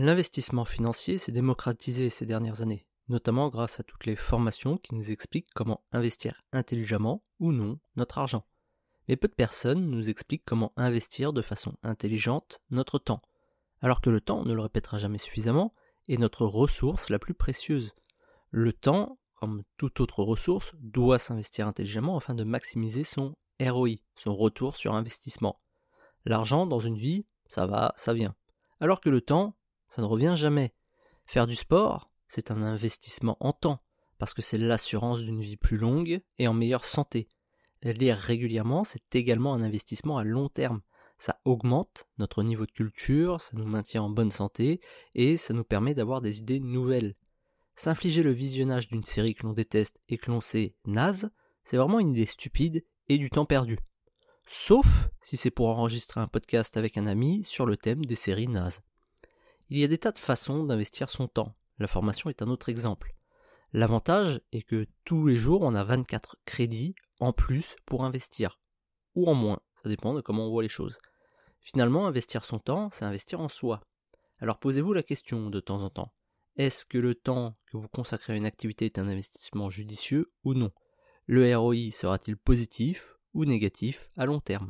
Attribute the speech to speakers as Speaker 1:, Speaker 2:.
Speaker 1: L'investissement financier s'est démocratisé ces dernières années, notamment grâce à toutes les formations qui nous expliquent comment investir intelligemment ou non notre argent. Mais peu de personnes nous expliquent comment investir de façon intelligente notre temps, alors que le temps, ne le répétera jamais suffisamment, est notre ressource la plus précieuse. Le temps, comme toute autre ressource, doit s'investir intelligemment afin de maximiser son ROI, son retour sur investissement. L'argent dans une vie, ça va, ça vient. Alors que le temps, ça ne revient jamais. Faire du sport, c'est un investissement en temps, parce que c'est l'assurance d'une vie plus longue et en meilleure santé. Lire régulièrement, c'est également un investissement à long terme. Ça augmente notre niveau de culture, ça nous maintient en bonne santé, et ça nous permet d'avoir des idées nouvelles. S'infliger le visionnage d'une série que l'on déteste et que l'on sait naze, c'est vraiment une idée stupide et du temps perdu. Sauf si c'est pour enregistrer un podcast avec un ami sur le thème des séries nazes. Il y a des tas de façons d'investir son temps. La formation est un autre exemple. L'avantage est que tous les jours on a 24 crédits en plus pour investir. Ou en moins, ça dépend de comment on voit les choses. Finalement, investir son temps, c'est investir en soi. Alors posez-vous la question de temps en temps. Est-ce que le temps que vous consacrez à une activité est un investissement judicieux ou non? Le ROI sera-t-il positif ou négatif à long terme?